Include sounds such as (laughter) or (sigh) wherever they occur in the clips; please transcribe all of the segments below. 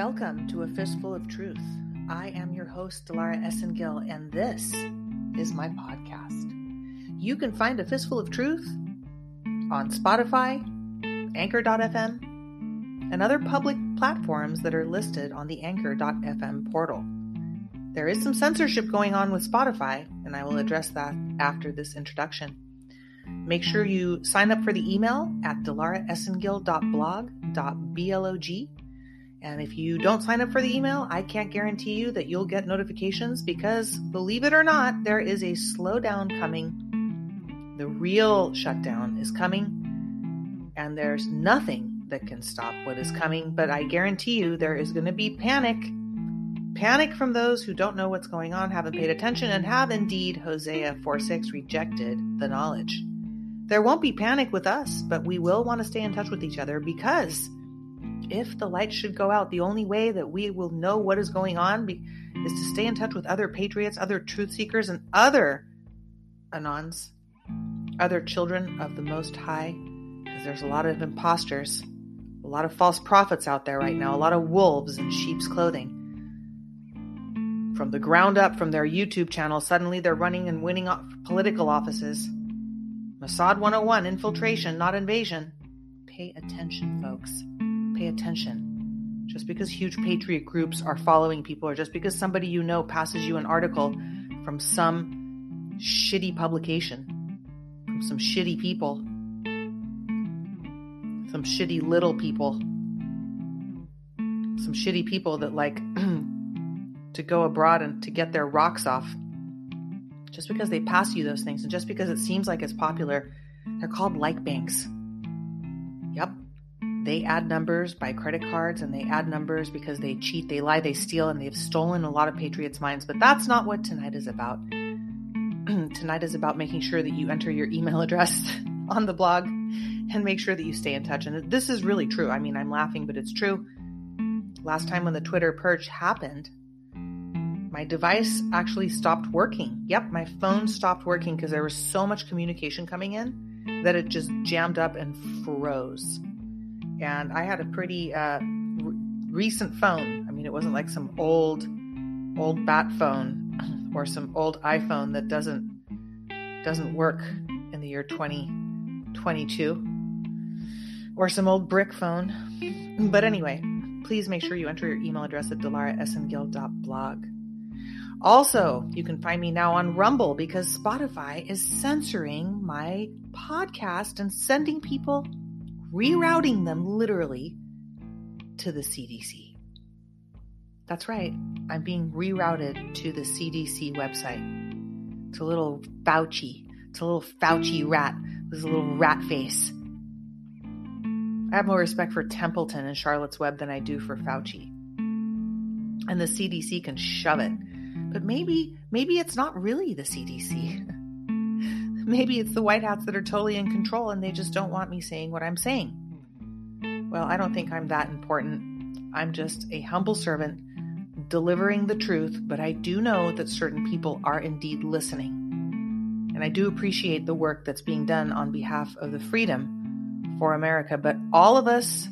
Welcome to A Fistful of Truth. I am your host, Dilara Esengil, and this is my podcast. You can find A Fistful of Truth on Spotify, Anchor.fm, and other public platforms that are listed on the Anchor.fm portal. There is some censorship going on with Spotify, and I will address that after this introduction. Make sure you sign up for the email at dilaraesengil.blog.blog and if you don't sign up for the email, I can't guarantee you that you'll get notifications because, believe it or not, there is a slowdown coming. The real shutdown is coming, and there's nothing that can stop what is coming. But I guarantee you there is going to be panic. Panic from those who don't know what's going on, haven't paid attention, and have indeed, Hosea 4 6, rejected the knowledge. There won't be panic with us, but we will want to stay in touch with each other because if the light should go out, the only way that we will know what is going on be, is to stay in touch with other patriots, other truth seekers, and other Anons, other children of the Most High. Because there's a lot of imposters, a lot of false prophets out there right now, a lot of wolves in sheep's clothing. From the ground up, from their YouTube channel, suddenly they're running and winning off political offices. Mossad 101 infiltration, not invasion. Pay attention, folks pay attention. Just because huge patriot groups are following people, or just because somebody you know passes you an article from some shitty publication, from some shitty people, some shitty little people, some shitty people that like (clears throat) to go abroad and to get their rocks off. Just because they pass you those things, and just because it seems like it's popular, they're called like banks. They add numbers by credit cards and they add numbers because they cheat, they lie, they steal, and they've stolen a lot of patriots' minds. But that's not what tonight is about. (clears throat) tonight is about making sure that you enter your email address (laughs) on the blog and make sure that you stay in touch. And this is really true. I mean, I'm laughing, but it's true. Last time when the Twitter purge happened, my device actually stopped working. Yep, my phone stopped working because there was so much communication coming in that it just jammed up and froze and I had a pretty uh, re- recent phone. I mean, it wasn't like some old, old bat phone (clears throat) or some old iPhone that doesn't doesn't work in the year 2022 or some old brick phone. (clears throat) But anyway, please make sure you enter your email address at dilaraesengil.blog. Also, you can find me now on Rumble because Spotify is censoring my podcast and sending people rerouting them literally to the CDC. That's right, I'm being rerouted to the CDC website. It's a little Fauci. It's a little Fauci rat a little rat face. I have more respect for Templeton and Charlotte's Web than I do for Fauci. And the CDC can shove it. But maybe, maybe it's not really the CDC. (laughs) Maybe it's the White Hats that are totally in control and they just don't want me saying what I'm saying. Well, I don't think I'm that important. I'm just a humble servant delivering the truth, but I do know that certain people are indeed listening. And I do appreciate the work that's being done on behalf of the freedom for America, but all of us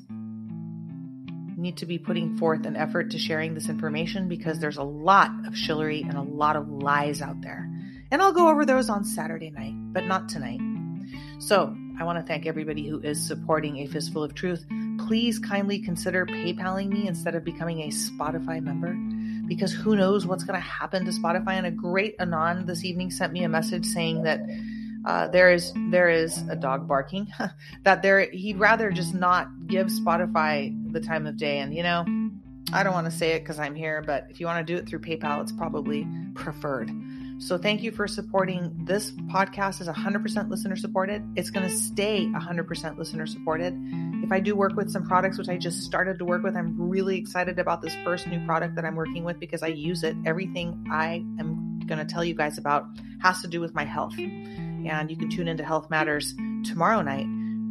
need to be putting forth an effort to sharing this information because there's a lot of shillery and a lot of lies out there. And I'll go over those on Saturday night, but not tonight. So I want to thank everybody who is supporting A Fistful of Truth. Please kindly consider PayPaling me instead of becoming a Spotify member because who knows what's going to happen to Spotify. And a great Anon this evening sent me a message saying that uh, there is there is a dog barking (laughs) that there he'd rather just not give Spotify the time of day. And you know, I don't want to say it because I'm here, but if you want to do it through PayPal, it's probably preferred. So thank you for supporting this podcast is 100% listener supported. It's going to stay 100% listener supported. If I do work with some products which I just started to work with, I'm really excited about this first new product that I'm working with because I use it. Everything I am going to tell you guys about has to do with my health. And you can tune into Health Matters tomorrow night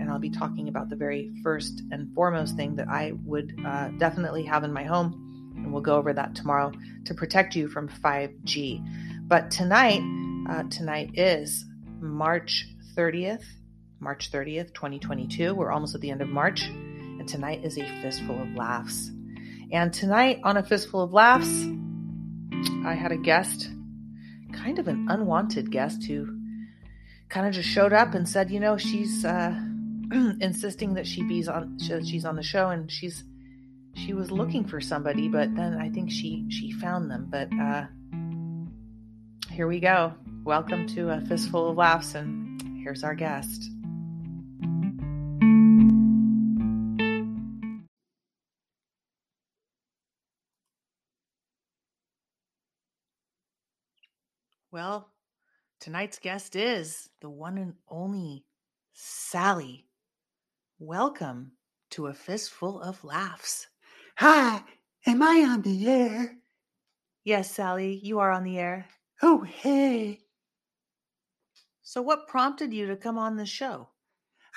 and I'll be talking about the very first and foremost thing that I would uh, definitely have in my home. And we'll go over that tomorrow to protect you from 5G. But tonight, uh, tonight is March 30th, March 30th, 2022. We're almost at the end of March, and tonight is a fistful of laughs. And tonight on A Fistful of Laughs, I had a guest, kind of an unwanted guest, who kind of just showed up and said, you know, she's uh, (clears throat) insisting that she be on she's on the show and she's she was looking for somebody, but then I think she she found them. But uh, here we go. Welcome to a fistful of laughs, and here's our guest. Well, tonight's guest is the one and only Sally. Welcome to a fistful of laughs. Hi, am I on the air? Yes, Sally, you are on the air. Oh, hey. So, what prompted you to come on the show?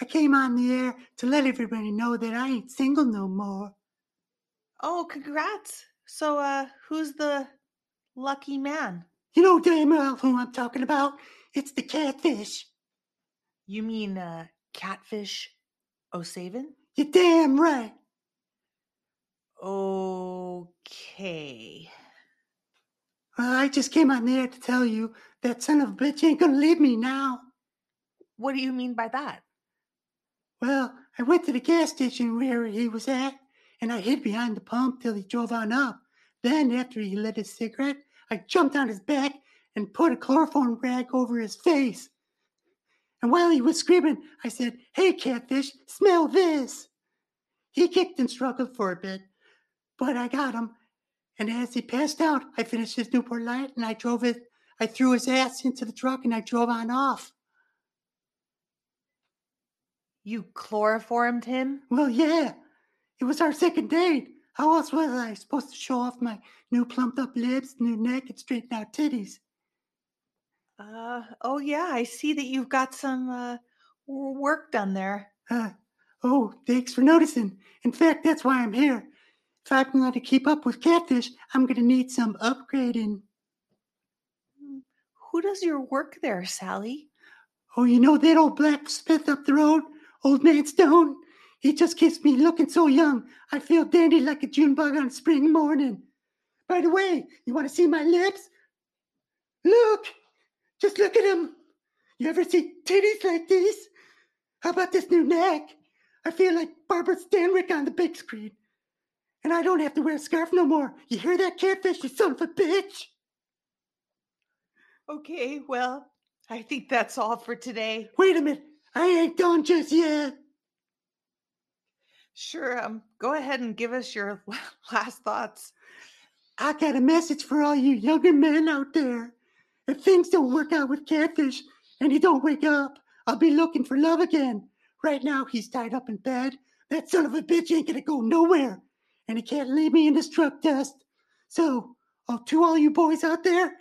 I came on the air to let everybody know that I ain't single no more. Oh, congrats. So, uh, who's the lucky man? You know damn well who I'm talking about. It's the catfish. You mean, uh, Catfish O'Savin? You're damn right. Okay. Well, I just came on there to tell you that son of a bitch ain't gonna leave me now. What do you mean by that? Well, I went to the gas station where he was at, and I hid behind the pump till he drove on up. Then, after he lit his cigarette, I jumped on his back and put a chloroform rag over his face. And while he was screaming, I said, Hey, catfish, smell this. He kicked and struggled for a bit, but I got him. And as he passed out, I finished his Newport Light and I drove it. I threw his ass into the truck and I drove on off. You chloroformed him? Well, yeah. It was our second date. How else was I supposed to show off my new plumped up lips, new neck, and straightened out titties? Uh, oh yeah, I see that you've got some uh, work done there. Uh, oh, thanks for noticing. In fact, that's why I'm here. If I'm going to keep up with catfish, I'm going to need some upgrading. Who does your work there, Sally? Oh, you know that old blacksmith up the road, old man Stone? He just keeps me looking so young. I feel dandy like a June bug on a spring morning. By the way, you want to see my lips? Look! Just look at him. You ever see titties like these? How about this new neck? I feel like Barbara Stanwyck on the big screen. And I don't have to wear a scarf no more. You hear that, catfish, you son of a bitch? Okay, well, I think that's all for today. Wait a minute. I ain't done just yet. Sure, um, go ahead and give us your (laughs) last thoughts. I got a message for all you younger men out there. If things don't work out with Catfish and he don't wake up, I'll be looking for love again. Right now, he's tied up in bed. That son of a bitch ain't gonna go nowhere, and he can't leave me in this truck dust. So, oh, to all you boys out there,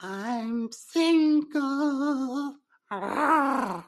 I'm single. Ah.